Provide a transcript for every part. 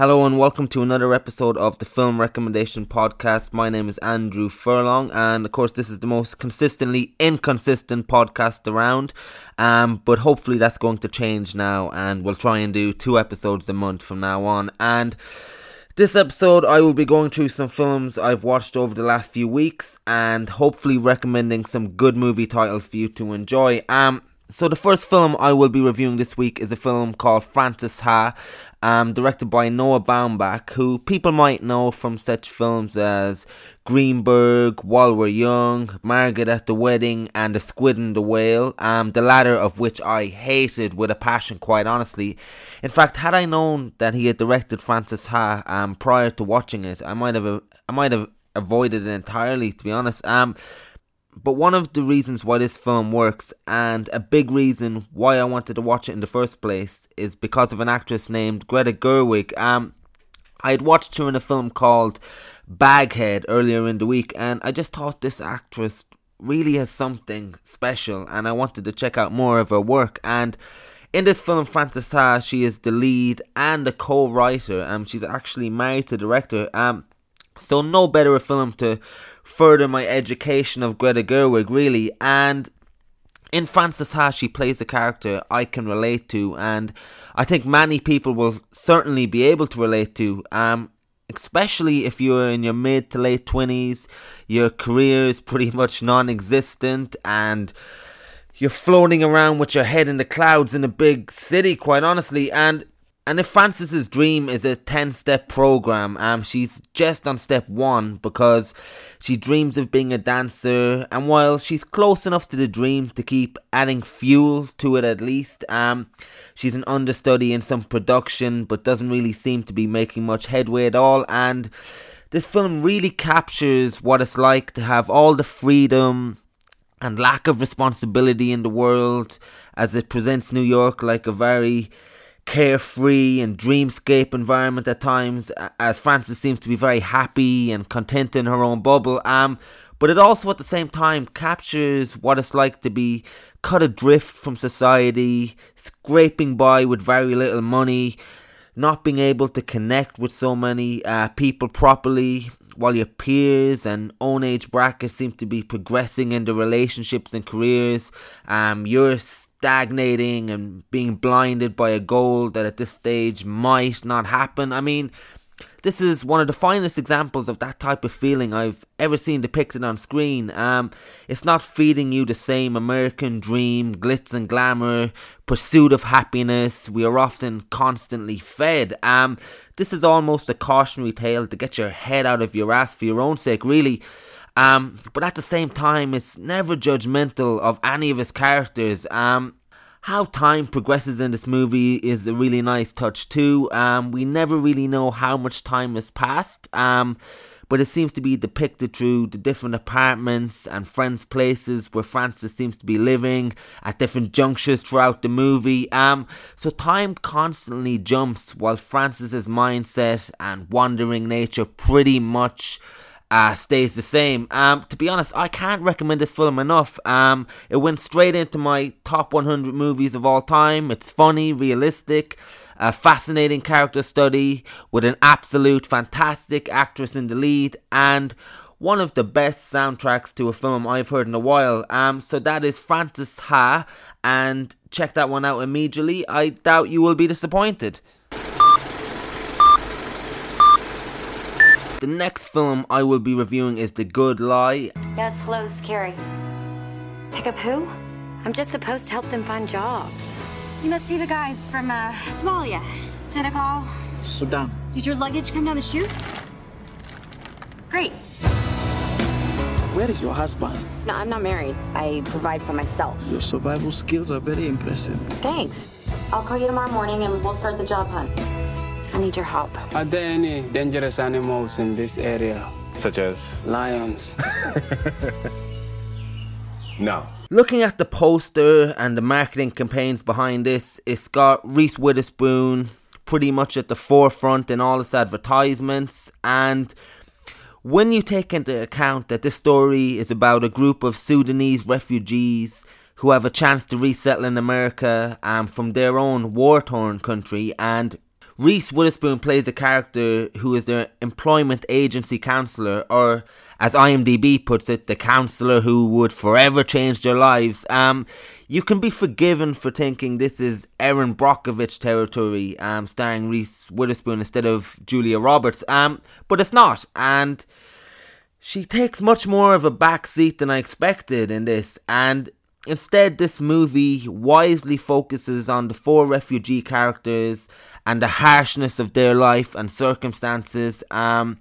Hello and welcome to another episode of the Film Recommendation Podcast. My name is Andrew Furlong, and of course, this is the most consistently inconsistent podcast around. Um, but hopefully, that's going to change now, and we'll try and do two episodes a month from now on. And this episode, I will be going through some films I've watched over the last few weeks, and hopefully recommending some good movie titles for you to enjoy. Um, so the first film I will be reviewing this week is a film called Frances Ha, um, directed by Noah Baumbach, who people might know from such films as Greenberg, While We're Young, Margaret at the Wedding, and The Squid and the Whale, um, the latter of which I hated with a passion, quite honestly. In fact, had I known that he had directed Frances Ha um, prior to watching it, I might have I might have avoided it entirely, to be honest. Um, but one of the reasons why this film works, and a big reason why I wanted to watch it in the first place, is because of an actress named Greta Gerwig. Um, I had watched her in a film called Baghead earlier in the week, and I just thought this actress really has something special, and I wanted to check out more of her work. And in this film, Frances Ha, she is the lead and a co-writer. Um, she's actually married to the director. Um, so no better a film to further my education of Greta Gerwig, really. And in Frances Ha, she plays a character I can relate to, and I think many people will certainly be able to relate to. Um, especially if you're in your mid to late twenties, your career is pretty much non-existent, and you're floating around with your head in the clouds in a big city. Quite honestly, and and if Frances's dream is a 10 step program, um, she's just on step one because she dreams of being a dancer. And while she's close enough to the dream to keep adding fuel to it at least, um, she's an understudy in some production but doesn't really seem to be making much headway at all. And this film really captures what it's like to have all the freedom and lack of responsibility in the world as it presents New York like a very carefree and dreamscape environment at times, as Frances seems to be very happy and content in her own bubble. Um, but it also at the same time captures what it's like to be cut adrift from society, scraping by with very little money, not being able to connect with so many uh, people properly, while your peers and own age brackets seem to be progressing in their relationships and careers. Um, you're stagnating and being blinded by a goal that at this stage might not happen. I mean, this is one of the finest examples of that type of feeling I've ever seen depicted on screen. Um, it's not feeding you the same American dream, glitz and glamour, pursuit of happiness we are often constantly fed. Um, this is almost a cautionary tale to get your head out of your ass for your own sake, really. Um, but at the same time, it's never judgmental of any of his characters. Um, how time progresses in this movie is a really nice touch too. Um, we never really know how much time has passed. Um, but it seems to be depicted through the different apartments and friends' places where Frances seems to be living at different junctures throughout the movie. Um, so time constantly jumps while Frances's mindset and wandering nature pretty much uh, stays the same. Um, to be honest, I can't recommend this film enough. Um, it went straight into my top 100 movies of all time. It's funny, realistic, a fascinating character study with an absolute fantastic actress in the lead, and one of the best soundtracks to a film I've heard in a while. Um, so that is Frances Ha, and check that one out immediately. I doubt you will be disappointed. The next film I will be reviewing is The Good Lie. Yes, hello, this is Carrie. Pick up who? I'm just supposed to help them find jobs. You must be the guys from uh, Somalia, Senegal, Sudan. Did your luggage come down the chute? Great. Where is your husband? No, I'm not married. I provide for myself. Your survival skills are very impressive. Thanks. I'll call you tomorrow morning and we'll start the job hunt. I need your help. Are there any dangerous animals in this area? Such as? Lions. No. Looking at the poster and the marketing campaigns behind this, it's got Reese Witherspoon pretty much at the forefront in all its advertisements. And when you take into account that this story is about a group of Sudanese refugees who have a chance to resettle in America um, from their own war torn country and Reese Witherspoon plays a character who is their employment agency counselor, or as IMDb puts it, the counselor who would forever change their lives. Um, you can be forgiven for thinking this is Erin Brockovich territory, um, starring Reese Witherspoon instead of Julia Roberts. Um, but it's not, and she takes much more of a back seat than I expected in this, and instead, this movie wisely focuses on the four refugee characters and the harshness of their life and circumstances. Um,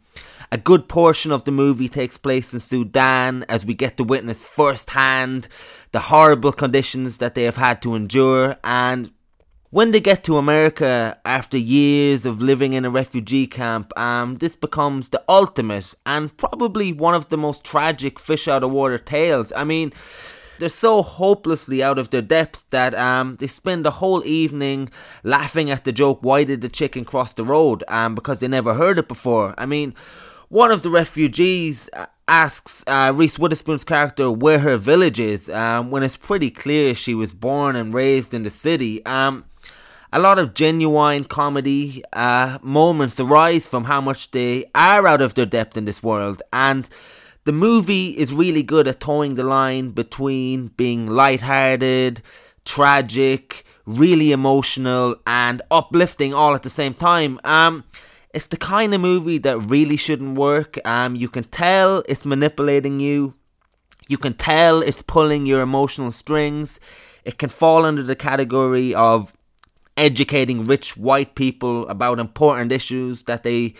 a good portion of the movie takes place in Sudan as we get to witness firsthand the horrible conditions that they have had to endure and when they get to America after years of living in a refugee camp, um, this becomes the ultimate and probably one of the most tragic fish out of water tales. I mean, they're so hopelessly out of their depth that um, they spend the whole evening laughing at the joke, why did the chicken cross the road? Um, because they never heard it before. I mean, one of the refugees uh, asks uh, Reese Witherspoon's character where her village is, um, when it's pretty clear she was born and raised in the city. Um, a lot of genuine comedy uh, moments arise from how much they are out of their depth in this world, and the movie is really good at towing the line between being light-hearted, tragic, really emotional, and uplifting all at the same time. Um, it's the kind of movie that really shouldn't work. Um, you can tell it's manipulating you. You can tell it's pulling your emotional strings. It can fall under the category of educating rich white people about important issues that they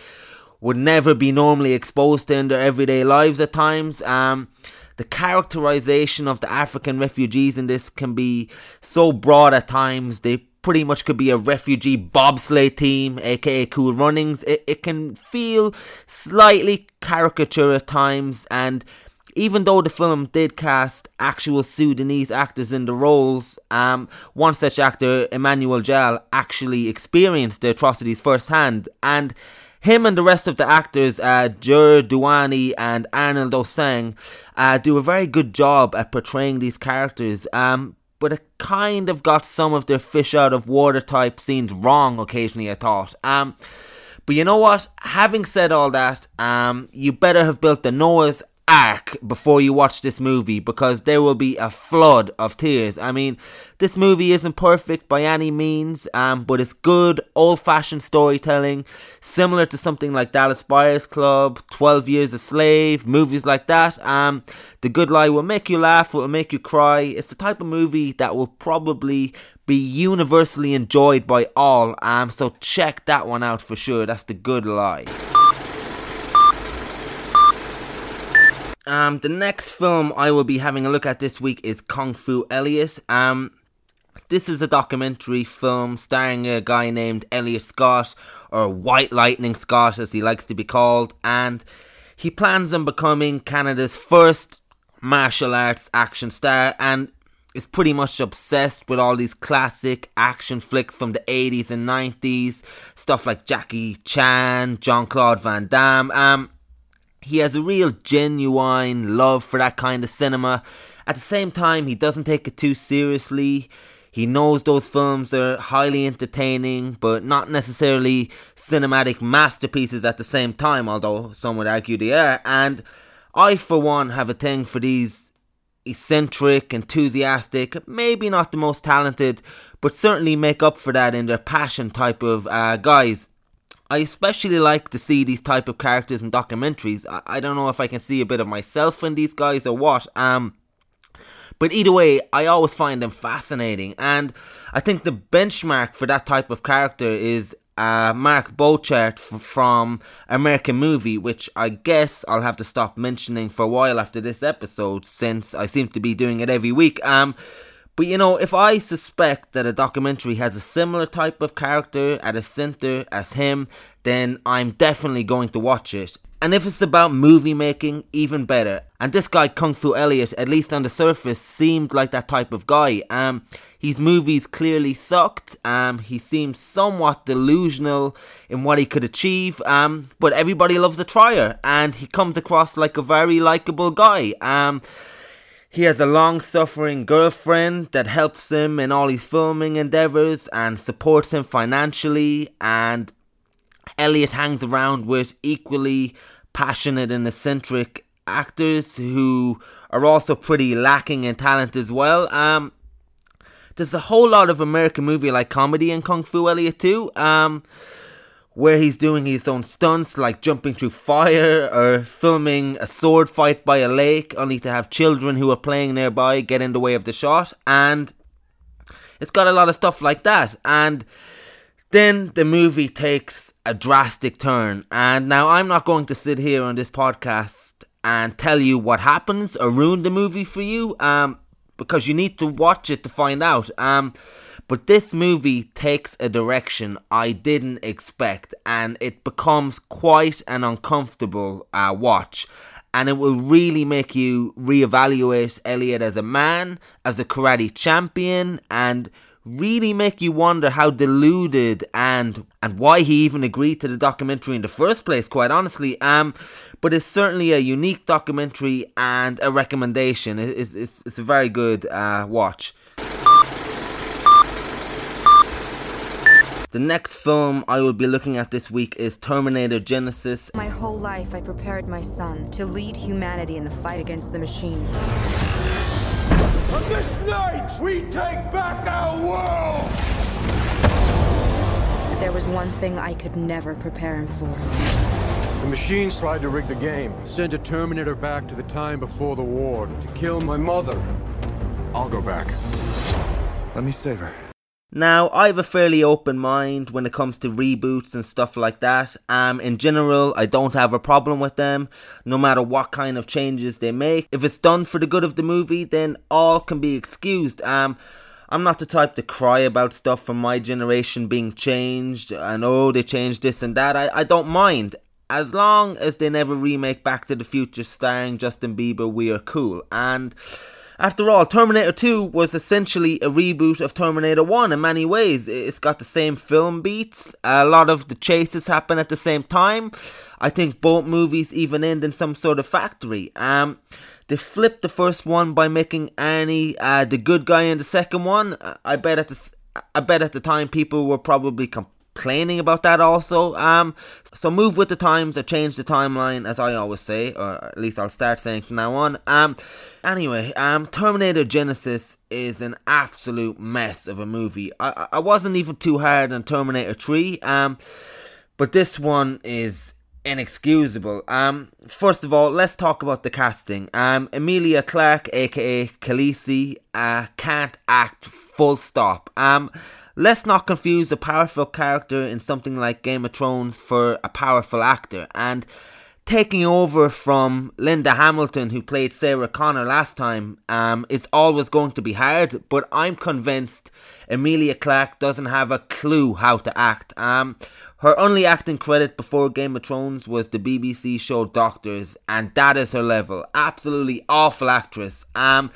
would never be normally exposed to in their everyday lives at times. Um, the characterization of the African refugees in this can be so broad at times. They pretty much could be a refugee bobsleigh team, aka Cool Runnings. It, it can feel slightly caricature at times, and even though the film did cast actual Sudanese actors in the roles, um, one such actor, Emmanuel Jal, actually experienced the atrocities firsthand, and him and the rest of the actors, uh, Ger and Arnold Oceng, uh, do a very good job at portraying these characters. Um, but it kind of got some of their fish out of water type scenes wrong occasionally, I thought. Um, but you know what? Having said all that, um, you better have built the Noah's ark before you watch this movie because there will be a flood of tears. I mean, this movie isn't perfect by any means, um, but it's good old fashioned storytelling, similar to something like Dallas Buyers Club, 12 Years a Slave, movies like that. Um, the Good Lie will make you laugh, will make you cry. It's the type of movie that will probably be universally enjoyed by all. Um, so check that one out for sure. That's The Good Lie. Um, the next film I will be having a look at this week is Kung Fu Elliot. Um, this is a documentary film starring a guy named Elliot Scott, or White Lightning Scott as he likes to be called, and he plans on becoming Canada's first martial arts action star and is pretty much obsessed with all these classic action flicks from the 80s and 90s, stuff like Jackie Chan, Jean Claude Van Damme. Um, he has a real genuine love for that kind of cinema. At the same time, he doesn't take it too seriously. He knows those films are highly entertaining, but not necessarily cinematic masterpieces at the same time, although some would argue they are. And I, for one, have a thing for these eccentric, enthusiastic, maybe not the most talented, but certainly make up for that in their passion type of uh, guys. I especially like to see these type of characters in documentaries. I, I don't know if I can see a bit of myself in these guys or what. Um, but either way, I always find them fascinating, and I think the benchmark for that type of character is uh, Mark Borchardt f- from American Movie, which I guess I'll have to stop mentioning for a while after this episode, since I seem to be doing it every week. Um, but you know, if I suspect that a documentary has a similar type of character at a center as him, then I'm definitely going to watch it. And if it's about movie making, even better. And this guy, Kung Fu Elliot, at least on the surface, seemed like that type of guy. Um, his movies clearly sucked. Um, he seemed somewhat delusional in what he could achieve. Um, but everybody loves a trier, and he comes across like a very likable guy. Um, He has a long suffering girlfriend that helps him in all his filming endeavours and supports him financially. And Elliot hangs around with equally passionate and eccentric actors who are also pretty lacking in talent as well. Um, there's a whole lot of American movie like comedy in Kung Fu Elliot too. Um, where he's doing his own stunts like jumping through fire or filming a sword fight by a lake, only to have children who are playing nearby get in the way of the shot. And it's got a lot of stuff like that. And then the movie takes a drastic turn. And now I'm not going to sit here on this podcast and tell you what happens or ruin the movie for you. Um, because you need to watch it to find out. Um, but this movie takes a direction I didn't expect, and it becomes quite an uncomfortable uh, watch. And it will really make you reevaluate Elliot as a man, as a karate champion, and really make you wonder how deluded and and why he even agreed to the documentary in the first place quite honestly. Um but it's certainly a unique documentary and a recommendation. It's it's, it's a very good uh, watch The next film I will be looking at this week is Terminator Genisys. My whole life, I prepared my son to lead humanity in the fight against the machines. On this night, we take back our world! But there was one thing I could never prepare him for. The machines tried to rig the game. Send a Terminator back to the time before the war to kill my mother. I'll go back. Let me save her. Now, I have a fairly open mind when it comes to reboots and stuff like that. Um, in general, I don't have a problem with them, no matter what kind of changes they make. If it's done for the good of the movie, then all can be excused. Um, I'm not the type to cry about stuff from my generation being changed, and oh, they changed this and that. I, I don't mind. As long as they never remake Back to the Future starring Justin Bieber, we are cool. And after all, Terminator 2 was essentially a reboot of Terminator 1 in many ways. It's got the same film beats, a lot of the chases happen at the same time. I think both movies even end in some sort of factory. Um, they flipped the first one by making Arnie uh, the good guy in the second one. I bet at the I bet at the time people were probably complaining about that also. Um, so move with the times or change the timeline, as I always say, or at least I'll start saying from now on. Um, anyway, um, Terminator Genisys is an absolute mess of a movie. I I wasn't even too hard on Terminator Three. Um, but this one is inexcusable. Um, first of all, let's talk about the casting. Um, Emilia Clarke, aka Khaleesi, uh, can't act. Full stop. Um, Let's not confuse a powerful character in something like Game of Thrones for a powerful actor. And taking over from Linda Hamilton, who played Sarah Connor last time, um, is always going to be hard. But I'm convinced Emilia Clarke doesn't have a clue how to act. Um, her only acting credit before Game of Thrones was the BBC show Doctors, and that is her level. Absolutely awful actress. Um,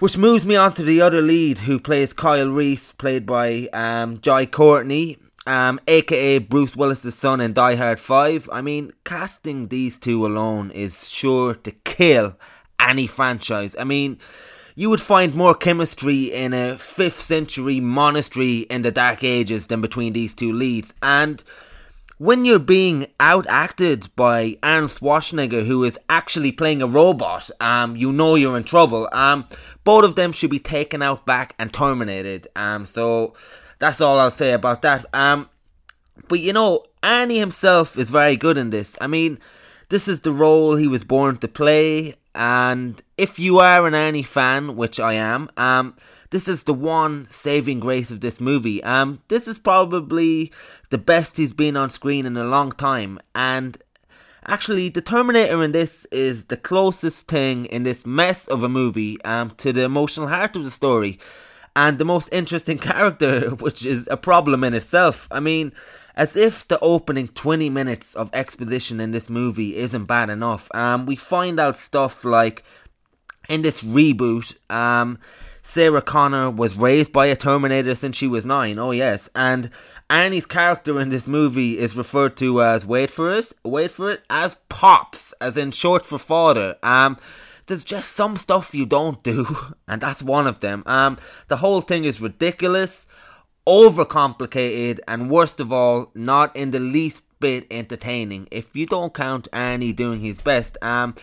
which moves me on to the other lead who plays Kyle Reese, played by um, Jai Courtney, um, aka Bruce Willis's son in Die Hard 5. I mean, casting these two alone is sure to kill any franchise. I mean, you would find more chemistry in a 5th century monastery in the Dark Ages than between these two leads. And when you're being outacted by Arnold Schwarzenegger, who is actually playing a robot, um, you know you're in trouble. Um, both of them should be taken out back and terminated. Um, so that's all I'll say about that. Um, but you know, Arnie himself is very good in this. I mean, this is the role he was born to play, and if you are an Arnie fan, which I am, um, this is the one saving grace of this movie. Um, this is probably the best he's been on screen in a long time, and actually, the Terminator in this is the closest thing in this mess of a movie um, to the emotional heart of the story, and the most interesting character, which is a problem in itself. I mean. As if the opening 20 minutes of exposition in this movie isn't bad enough, um, we find out stuff like in this reboot, um, Sarah Connor was raised by a Terminator since she was nine. Oh yes, and Arnie's character in this movie is referred to as wait for it, wait for it as pops, as in short for father. Um, there's just some stuff you don't do, and that's one of them. Um, the whole thing is ridiculous, overcomplicated, and worst of all, not in the least bit entertaining. If you don't count Arnie doing his best, um,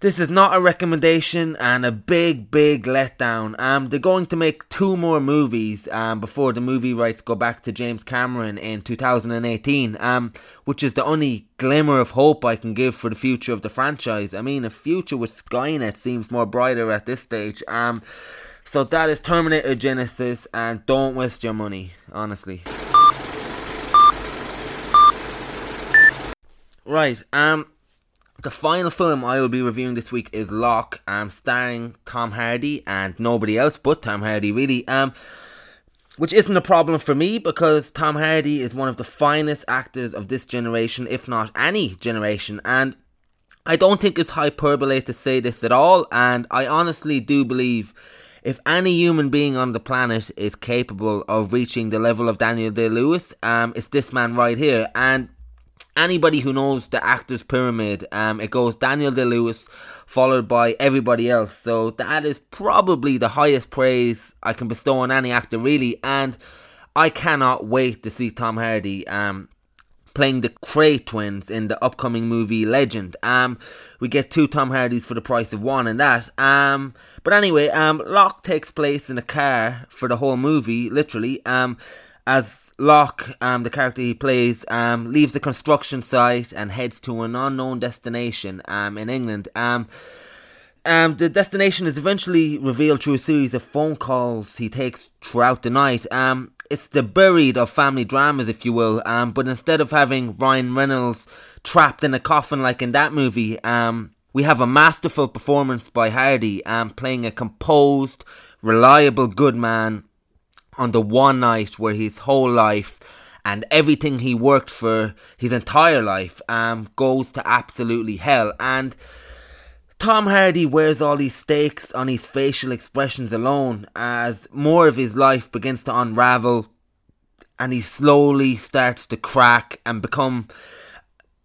this is not a recommendation and a big, big letdown. Um, they're going to make two more movies um, before the movie rights go back to James Cameron in 2018, um, which is the only glimmer of hope I can give for the future of the franchise. I mean, a future with Skynet seems more brighter at this stage. Um, so that is Terminator Genisys, and don't waste your money, honestly. Right, um, the final film I will be reviewing this week is Locke, um, starring Tom Hardy and nobody else but Tom Hardy, really. Um, which isn't a problem for me because Tom Hardy is one of the finest actors of this generation, if not any generation, and I don't think it's hyperbole to say this at all, and I honestly do believe if any human being on the planet is capable of reaching the level of Daniel Day Lewis, um, it's this man right here, and anybody who knows the actors pyramid, um, it goes Daniel Day Lewis followed by everybody else. So that is probably the highest praise I can bestow on any actor, really. And I cannot wait to see Tom Hardy um, playing the Kray twins in the upcoming movie Legend. Um, we get two Tom Hardys for the price of one, and that. Um, but anyway, um, Locke takes place in a car for the whole movie, literally. Um, as Locke, um, the character he plays, um, leaves the construction site and heads to an unknown destination um, in England. Um, um, the destination is eventually revealed through a series of phone calls he takes throughout the night. Um, it's the buried of family dramas, if you will. Um, but instead of having Ryan Reynolds trapped in a coffin like in that movie, um, we have a masterful performance by Hardy, playing a composed, reliable good man on the one night where his whole life and everything he worked for his entire life um, goes to absolutely hell. And Tom Hardy wears all these stakes on his facial expressions alone as more of his life begins to unravel and he slowly starts to crack and become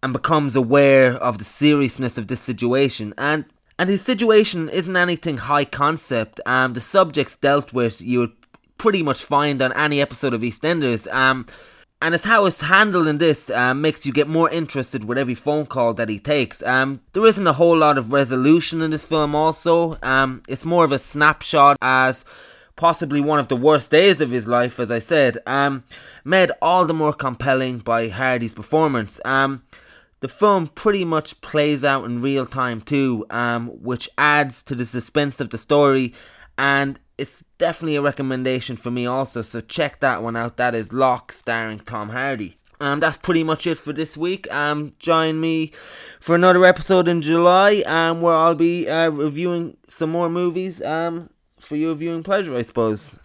and becomes aware of the seriousness of this situation and and his situation isn't anything high concept um the subjects dealt with you would pretty much find on any episode of EastEnders. Um, and it's how it's handled in this um, makes you get more interested with every phone call that he takes. Um, there isn't a whole lot of resolution in this film. Also, um, it's more of a snapshot as possibly one of the worst days of his life, as I said. Um, made all the more compelling by Hardy's performance. Um, the film pretty much plays out in real time too, um, which adds to the suspense of the story and it's definitely a recommendation for me also. So check that one out. That is Locke starring Tom Hardy. Um, that's pretty much it for this week. Um, join me for another episode in July, um, where I'll be uh, reviewing some more movies. Um, for your viewing pleasure, I suppose.